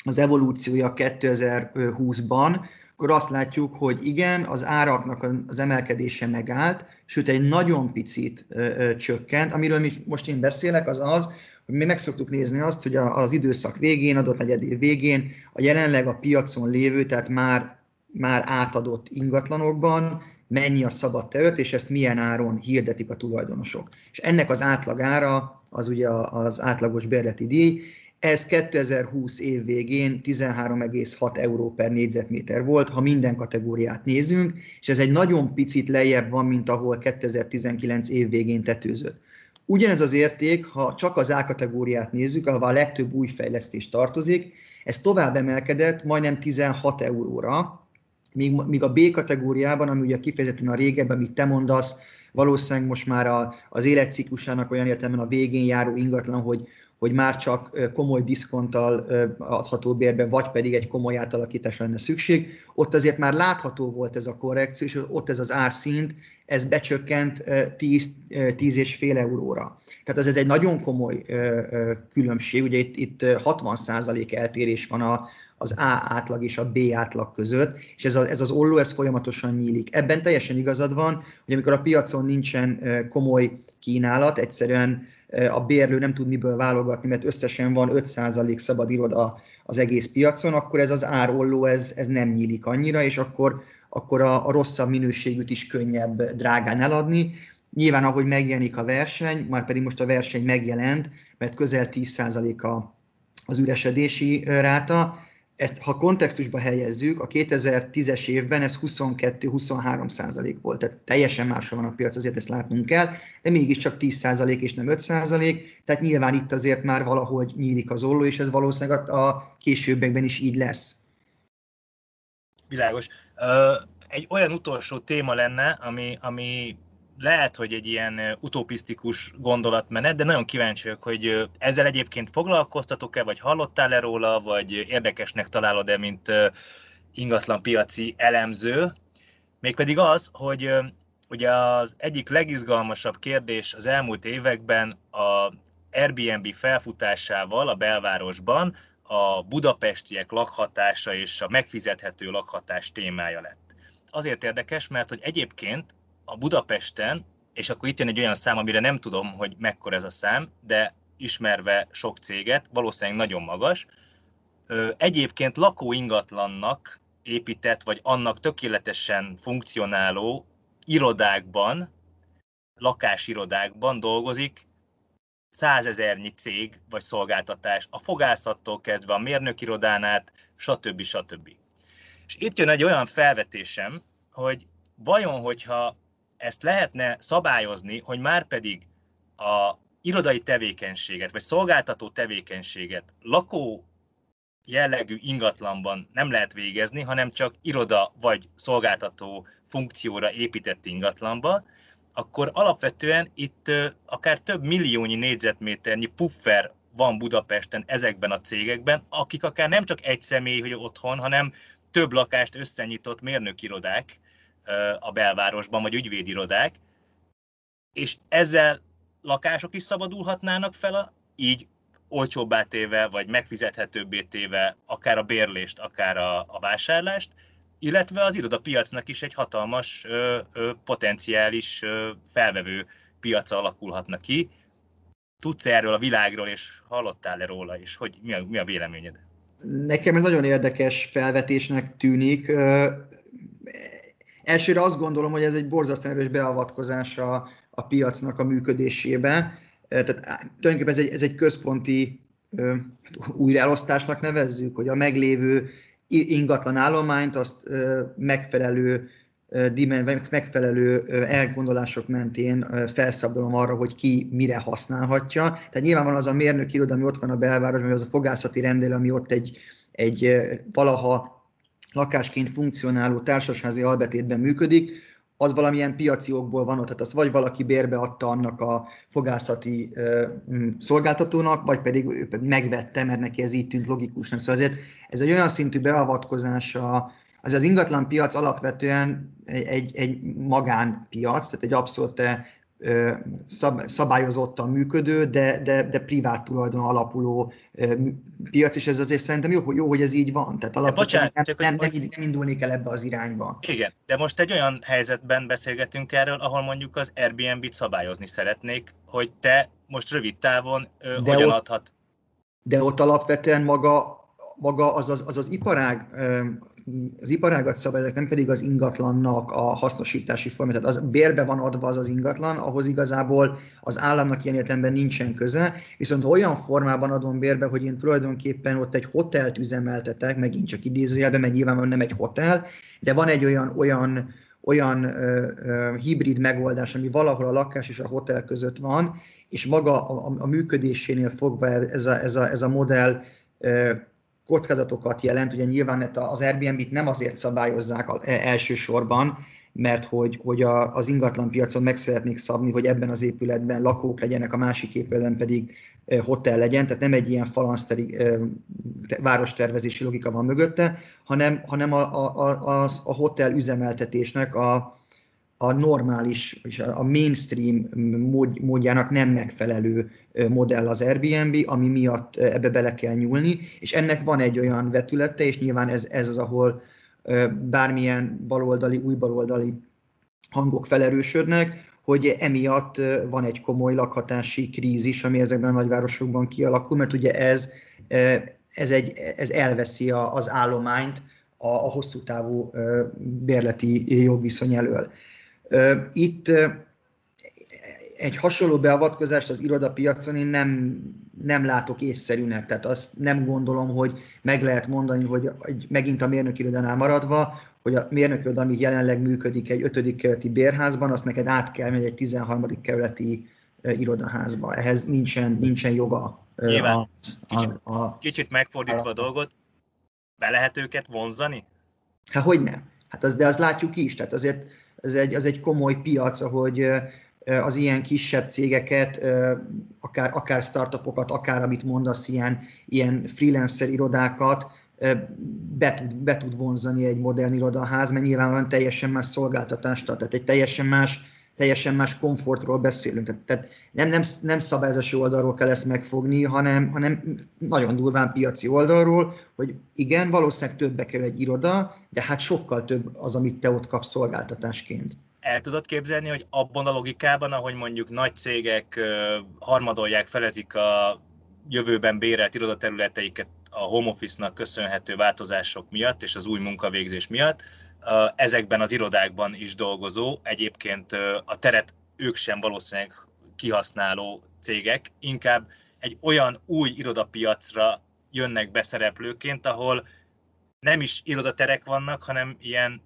az evolúciója 2020-ban, akkor azt látjuk, hogy igen, az áraknak az emelkedése megállt, sőt egy nagyon picit ö, ö, csökkent. Amiről mi most én beszélek, az az, hogy mi meg szoktuk nézni azt, hogy az időszak végén, adott negyed év végén a jelenleg a piacon lévő, tehát már, már átadott ingatlanokban mennyi a szabad terület, és ezt milyen áron hirdetik a tulajdonosok. És ennek az átlagára az ugye az átlagos bérleti díj, ez 2020 év végén 13,6 euró per négyzetméter volt, ha minden kategóriát nézünk, és ez egy nagyon picit lejjebb van, mint ahol 2019 év végén tetőzött. Ugyanez az érték, ha csak az A kategóriát nézzük, ahol a legtöbb új fejlesztés tartozik, ez tovább emelkedett majdnem 16 euróra, míg, míg a B kategóriában, ami ugye kifejezetten a régebben, amit te mondasz, valószínűleg most már a, az életciklusának olyan értelemben a végén járó ingatlan, hogy, hogy már csak komoly diszkonttal adható bérbe, vagy pedig egy komoly átalakításra lenne szükség. Ott azért már látható volt ez a korrekció, és ott ez az árszint, ez becsökkent 10, 10 és fél euróra. Tehát ez, ez egy nagyon komoly különbség, ugye itt, itt 60% eltérés van a, az A átlag és a B átlag között, és ez, a, ez az olló, ez folyamatosan nyílik. Ebben teljesen igazad van, hogy amikor a piacon nincsen komoly kínálat, egyszerűen a bérlő nem tud miből válogatni, mert összesen van 5% szabad iroda az egész piacon, akkor ez az árolló, ez, ez nem nyílik annyira, és akkor, akkor a, a rosszabb minőségűt is könnyebb drágán eladni. Nyilván, ahogy megjelenik a verseny, már pedig most a verseny megjelent, mert közel 10% a, az üresedési ráta, ezt ha kontextusba helyezzük, a 2010-es évben ez 22-23 százalék volt, tehát teljesen máshol van a piac, azért ezt látnunk kell, de mégiscsak 10 százalék és nem 5 százalék, tehát nyilván itt azért már valahogy nyílik az olló, és ez valószínűleg a későbbekben is így lesz. Világos. Egy olyan utolsó téma lenne, ami, ami lehet, hogy egy ilyen utopisztikus gondolatmenet, de nagyon kíváncsi vagyok, hogy ezzel egyébként foglalkoztatok-e, vagy hallottál-e róla, vagy érdekesnek találod-e, mint ingatlan piaci elemző. Mégpedig az, hogy ugye az egyik legizgalmasabb kérdés az elmúlt években a Airbnb felfutásával a belvárosban a budapestiek lakhatása és a megfizethető lakhatás témája lett. Azért érdekes, mert hogy egyébként a Budapesten, és akkor itt jön egy olyan szám, amire nem tudom, hogy mekkora ez a szám, de ismerve sok céget, valószínűleg nagyon magas, egyébként lakóingatlannak épített, vagy annak tökéletesen funkcionáló irodákban, lakásirodákban dolgozik százezernyi cég vagy szolgáltatás, a fogászattól kezdve a mérnökirodán át, stb. stb. És itt jön egy olyan felvetésem, hogy vajon, hogyha ezt lehetne szabályozni, hogy már pedig a irodai tevékenységet, vagy szolgáltató tevékenységet lakó jellegű ingatlanban nem lehet végezni, hanem csak iroda vagy szolgáltató funkcióra épített ingatlanba, akkor alapvetően itt akár több milliónyi négyzetméternyi puffer van Budapesten ezekben a cégekben, akik akár nem csak egy személy, hogy otthon, hanem több lakást összenyitott mérnökirodák, a belvárosban, vagy ügyvédirodák, és ezzel lakások is szabadulhatnának fel, így olcsóbbá téve, vagy megfizethetőbbé téve akár a bérlést, akár a, a vásárlást, illetve az irodapiacnak is egy hatalmas ö, ö, potenciális ö, felvevő piaca alakulhatna ki. Tudsz erről a világról, és hallottál-e róla, és hogy mi a, mi a véleményed? Nekem ez nagyon érdekes felvetésnek tűnik elsőre azt gondolom, hogy ez egy borzasztóan erős beavatkozás a, a piacnak a működésébe. Tehát tulajdonképpen ez egy, ez egy központi hát újraelosztásnak nevezzük, hogy a meglévő ingatlan állományt azt megfelelő megfelelő elgondolások mentén felszabdalom arra, hogy ki mire használhatja. Tehát nyilván az a mérnök iroda, ami ott van a belvárosban, vagy az a fogászati rendelő, ami ott egy, egy valaha lakásként funkcionáló társasházi albetétben működik, az valamilyen piaci okból van ott, tehát azt vagy valaki bérbe adta annak a fogászati ö, szolgáltatónak, vagy pedig ő megvette, mert neki ez így tűnt logikusnak. Szóval ezért ez egy olyan szintű beavatkozása, az az ingatlan piac alapvetően egy, egy, egy magánpiac, tehát egy abszolút szabályozottan működő, de, de, de privát tulajdon alapuló piac, és ez azért szerintem jó, jó hogy ez így van. Tehát alapvetően nem, nem, nem, nem indulnék el ebbe az irányba. Igen, de most egy olyan helyzetben beszélgetünk erről, ahol mondjuk az Airbnb-t szabályozni szeretnék, hogy te most rövid távon de hogyan ott, adhat. De ott alapvetően maga maga az az, az, az iparág, az iparágat szabályozik, nem pedig az ingatlannak a hasznosítási forma. Tehát az bérbe van adva az az ingatlan, ahhoz igazából az államnak ilyen értelemben nincsen köze, viszont olyan formában adom bérbe, hogy én tulajdonképpen ott egy hotelt üzemeltetek, megint csak idézőjelben, mert nyilván nem egy hotel, de van egy olyan, olyan olyan ö, ö, hibrid megoldás, ami valahol a lakás és a hotel között van, és maga a, a, a működésénél fogva ez a, ez a, ez a modell ö, kockázatokat jelent. Ugye nyilván az Airbnb-t nem azért szabályozzák elsősorban, mert hogy, hogy a, az ingatlan piacon meg szeretnék szabni, hogy ebben az épületben lakók legyenek, a másik épületben pedig hotel legyen, tehát nem egy ilyen falanszteri várostervezési logika van mögötte, hanem, hanem a, a, a, a hotel üzemeltetésnek a, a normális, a mainstream mód, módjának nem megfelelő modell az Airbnb, ami miatt ebbe bele kell nyúlni, és ennek van egy olyan vetülete, és nyilván ez, ez az, ahol bármilyen baloldali, új baloldali hangok felerősödnek, hogy emiatt van egy komoly lakhatási krízis, ami ezekben a nagyvárosokban kialakul, mert ugye ez, ez, egy, ez elveszi az állományt a, a hosszú távú bérleti jogviszony elől. Itt egy hasonló beavatkozást az irodapiacon én nem, nem látok észszerűnek, tehát azt nem gondolom, hogy meg lehet mondani, hogy megint a mérnök irodánál maradva, hogy a mérnök iroda, ami jelenleg működik egy 5. kerületi bérházban, azt neked át kell menni egy 13. kerületi irodaházba. Ehhez nincsen, nincsen joga. Nyilván. A, kicsit, a, a, kicsit megfordítva a dolgot, be lehet őket vonzani? Hát hogy nem? Hát az, de azt látjuk is, tehát azért ez egy, az egy komoly piac, ahogy az ilyen kisebb cégeket, akár, akár startupokat, akár amit mondasz, ilyen, ilyen freelancer irodákat be tud, be tud vonzani egy modern irodaház, mert nyilvánvalóan teljesen más szolgáltatást ad, tehát egy teljesen más, teljesen más komfortról beszélünk. Tehát, nem, nem, nem szabályozási oldalról kell ezt megfogni, hanem, hanem nagyon durván piaci oldalról, hogy igen, valószínűleg többbe kerül egy iroda, de hát sokkal több az, amit te ott kapsz szolgáltatásként el tudod képzelni, hogy abban a logikában, ahogy mondjuk nagy cégek harmadolják, felezik a jövőben bérelt irodaterületeiket a home office-nak köszönhető változások miatt és az új munkavégzés miatt, ezekben az irodákban is dolgozó, egyébként a teret ők sem valószínűleg kihasználó cégek, inkább egy olyan új irodapiacra jönnek be szereplőként, ahol nem is irodaterek vannak, hanem ilyen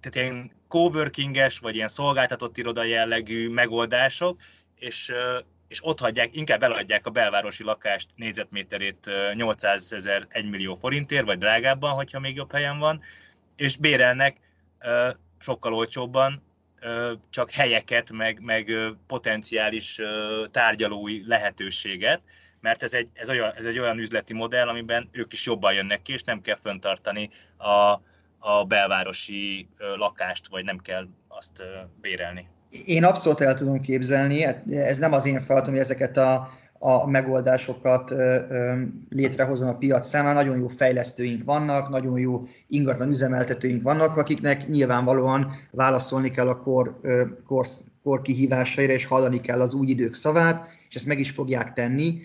tehát ilyen coworkinges, vagy ilyen szolgáltatott iroda jellegű megoldások, és, és ott hagyják, inkább eladják a belvárosi lakást négyzetméterét 800 ezer 1 millió forintért, vagy drágábban, hogyha még jobb helyen van, és bérelnek sokkal olcsóbban csak helyeket, meg, meg potenciális tárgyalói lehetőséget, mert ez egy, ez, olyan, ez egy olyan üzleti modell, amiben ők is jobban jönnek ki, és nem kell föntartani a, a belvárosi lakást, vagy nem kell azt bérelni. Én abszolút el tudom képzelni, ez nem az én feladatom, hogy ezeket a, a megoldásokat létrehozom a piac számára. Nagyon jó fejlesztőink vannak, nagyon jó ingatlan üzemeltetőink vannak, akiknek nyilvánvalóan válaszolni kell a kor, kor, kor kihívásaira, és hallani kell az új idők szavát, és ezt meg is fogják tenni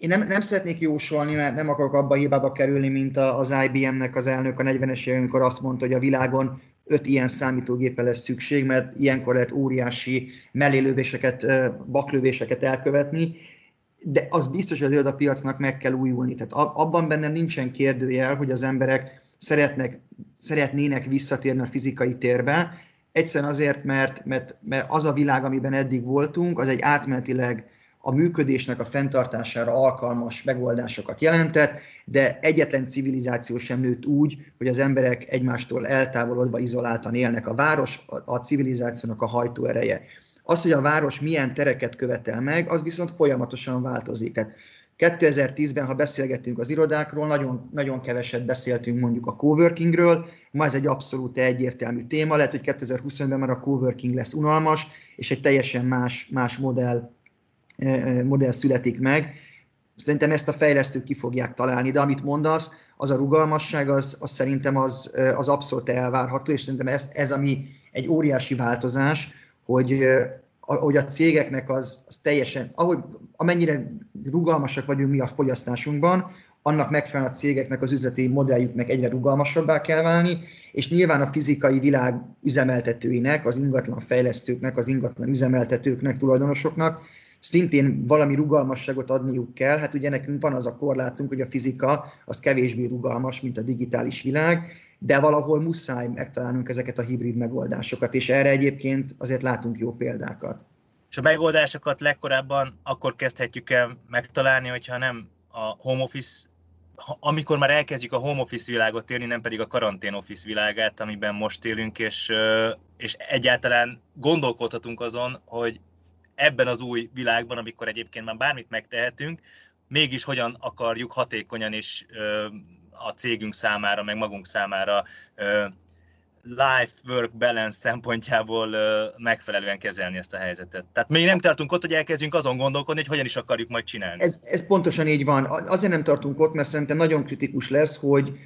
én nem, nem szeretnék jósolni, mert nem akarok abba a hibába kerülni, mint az IBM-nek az elnök a 40-es években, amikor azt mondta, hogy a világon öt ilyen számítógépe lesz szükség, mert ilyenkor lehet óriási mellélövéseket, baklövéseket elkövetni, de az biztos, hogy a piacnak meg kell újulni. Tehát abban bennem nincsen kérdőjel, hogy az emberek szeretnek, szeretnének visszatérni a fizikai térbe, egyszerűen azért, mert, mert, mert az a világ, amiben eddig voltunk, az egy átmenetileg a működésnek a fenntartására alkalmas megoldásokat jelentett, de egyetlen civilizáció sem nőtt úgy, hogy az emberek egymástól eltávolodva, izoláltan élnek. A város a civilizációnak a hajtóereje. Az, hogy a város milyen tereket követel meg, az viszont folyamatosan változik. Tehát 2010-ben, ha beszélgettünk az irodákról, nagyon, nagyon keveset beszéltünk mondjuk a coworkingről, ma ez egy abszolút egyértelmű téma, lehet, hogy 2025-ben már a coworking lesz unalmas, és egy teljesen más, más modell modell születik meg. Szerintem ezt a fejlesztők ki fogják találni, de amit mondasz, az a rugalmasság, az, az szerintem az, az abszolút elvárható, és szerintem ez, ez ami egy óriási változás, hogy, hogy a cégeknek az, az teljesen, ahogy, amennyire rugalmasak vagyunk mi a fogyasztásunkban, annak megfelelően a cégeknek az üzleti modelljüknek egyre rugalmasabbá kell válni, és nyilván a fizikai világ üzemeltetőinek, az ingatlan fejlesztőknek, az ingatlan üzemeltetőknek, tulajdonosoknak szintén valami rugalmasságot adniuk kell. Hát ugye nekünk van az a korlátunk, hogy a fizika az kevésbé rugalmas, mint a digitális világ, de valahol muszáj megtalálnunk ezeket a hibrid megoldásokat, és erre egyébként azért látunk jó példákat. És a megoldásokat legkorábban akkor kezdhetjük el megtalálni, hogyha nem a home office amikor már elkezdjük a home office világot élni, nem pedig a karantén office világát, amiben most élünk, és, és egyáltalán gondolkodhatunk azon, hogy ebben az új világban, amikor egyébként már bármit megtehetünk, mégis hogyan akarjuk hatékonyan is a cégünk számára, meg magunk számára life-work balance szempontjából megfelelően kezelni ezt a helyzetet. Tehát még nem tartunk ott, hogy elkezdjünk azon gondolkodni, hogy hogyan is akarjuk majd csinálni. Ez, ez pontosan így van. Azért nem tartunk ott, mert szerintem nagyon kritikus lesz, hogy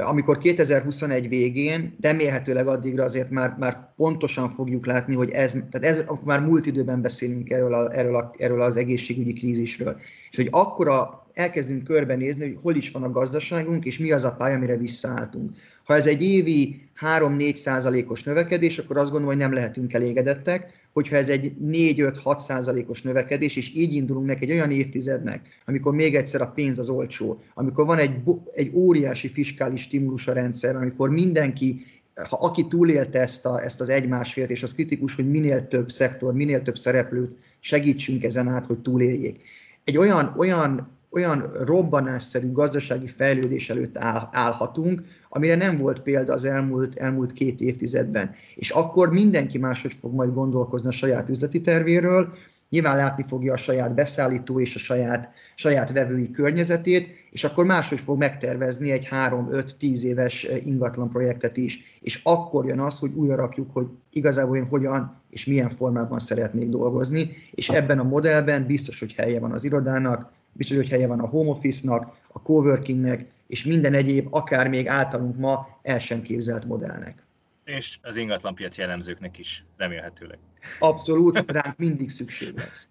amikor 2021 végén, remélhetőleg addigra azért már, már pontosan fogjuk látni, hogy ez, tehát ez, már múlt időben beszélünk erről, a, erről, a, erről az egészségügyi krízisről, és hogy akkora elkezdünk körbenézni, hogy hol is van a gazdaságunk, és mi az a pálya, amire visszaálltunk. Ha ez egy évi 3-4 százalékos növekedés, akkor azt gondolom, hogy nem lehetünk elégedettek, hogyha ez egy 4-5-6 százalékos növekedés, és így indulunk neki egy olyan évtizednek, amikor még egyszer a pénz az olcsó, amikor van egy, egy óriási fiskális stimulus a rendszer, amikor mindenki ha aki túlélte ezt, a, ezt az egy-másfélt, és az kritikus, hogy minél több szektor, minél több szereplőt segítsünk ezen át, hogy túléljék. Egy olyan, olyan olyan robbanásszerű gazdasági fejlődés előtt áll, állhatunk, amire nem volt példa az elmúlt, elmúlt két évtizedben. És akkor mindenki máshogy fog majd gondolkozni a saját üzleti tervéről, nyilván látni fogja a saját beszállító és a saját, saját vevői környezetét, és akkor máshogy fog megtervezni egy 3-5-10 éves ingatlan projektet is. És akkor jön az, hogy újra rakjuk, hogy igazából én hogyan és milyen formában szeretnék dolgozni, és ebben a modellben biztos, hogy helye van az irodának, biztos, hogy helye van a home office-nak, a coworkingnek, és minden egyéb, akár még általunk ma el sem képzelt modellnek. És az ingatlanpiaci jellemzőknek is remélhetőleg. Abszolút, ránk mindig szükség lesz.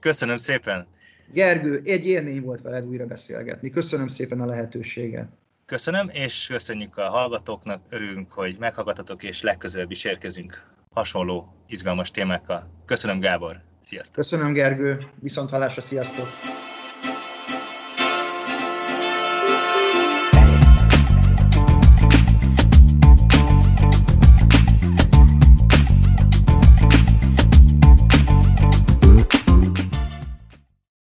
Köszönöm szépen! Gergő, egy élmény volt veled újra beszélgetni. Köszönöm szépen a lehetőséget. Köszönöm, és köszönjük a hallgatóknak, örülünk, hogy meghallgatatok, és legközelebb is érkezünk hasonló, izgalmas témákkal. Köszönöm, Gábor! Sziasztok! Köszönöm, Gergő! Viszont hallásra, sziasztok!